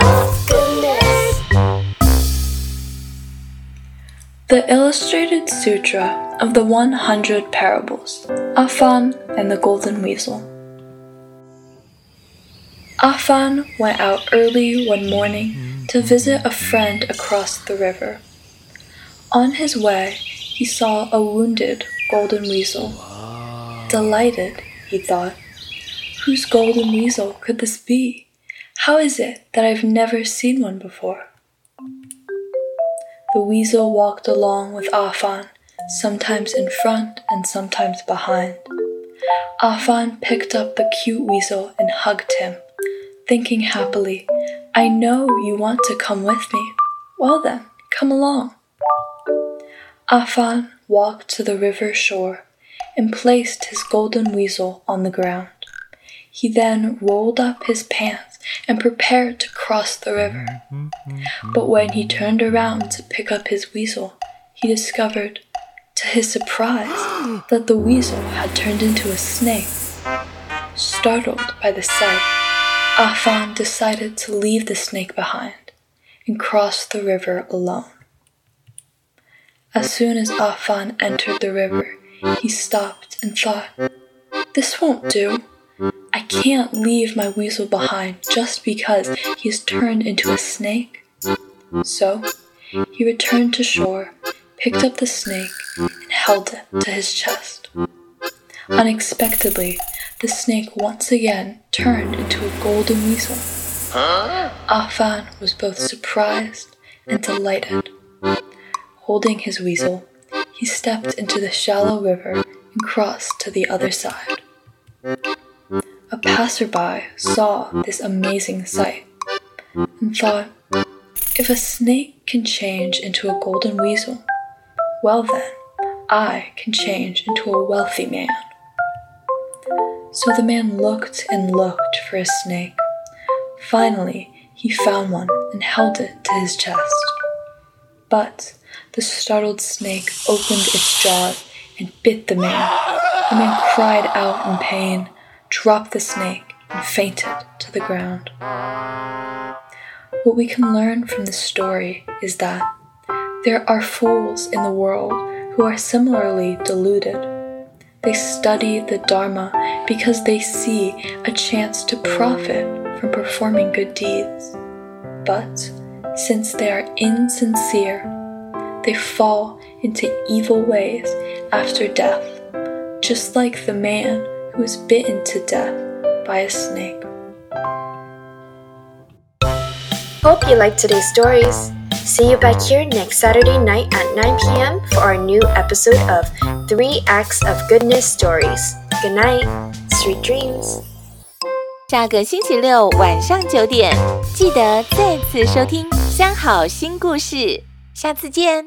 Of Goodness. The illustrated sutra of the 100 parables, Ah-Fan and the Golden Weasel. Ah-Fan went out early one morning to visit a friend across the river. On his way, he saw a wounded golden weasel. Delighted, he thought, whose golden weasel could this be? How is it that I've never seen one before? The weasel walked along with Ah-Fan, sometimes in front and sometimes behind. Ah-Fan picked up the cute weasel and hugged him, thinking happily, I know you want to come with me. Well then, come along. Ah-Fan walked to the river shore and placed his golden weasel on the ground. He then rolled up his pants and prepared to cross the river. But when he turned around to pick up his weasel, he discovered, to his surprise, that the weasel had turned into a snake. Startled by the sight, Ah-Fan decided to leave the snake behind and cross the river alone. As soon as Ah-Fan entered the river, he stopped and thought, This won't do. I can't leave my weasel behind just because he has turned into a snake. So he returned to shore, picked up the snake, and held it to his chest. Unexpectedly, the snake once again turned into a golden weasel. Ah-Fan was both surprised and delighted. Holding his weasel, he stepped into the shallow river and crossed to the other side. A passerby saw this amazing sight and thought, if a snake can change into a golden weasel, well then, I can change into a wealthy man. So the man looked and looked for a snake. Finally, he found one and held it to his chest. But the startled snake opened its jaws and bit the man. The man cried out in pain dropped the snake, and fainted to the ground. What we can learn from this story is that there are fools in the world who are similarly deluded. They study the Dharma because they see a chance to profit from performing good deeds. But since they are insincere, they fall into evil ways after death, just like the man who was bitten to death by a snake. Hope you liked today's stories. See you back here next Saturday night at 9 p.m. for our new episode of 3 Acts of Goodness Stories. Good night, sweet dreams. 下个星期六晚上九点，记得再次收听《三好心故事》，下次见。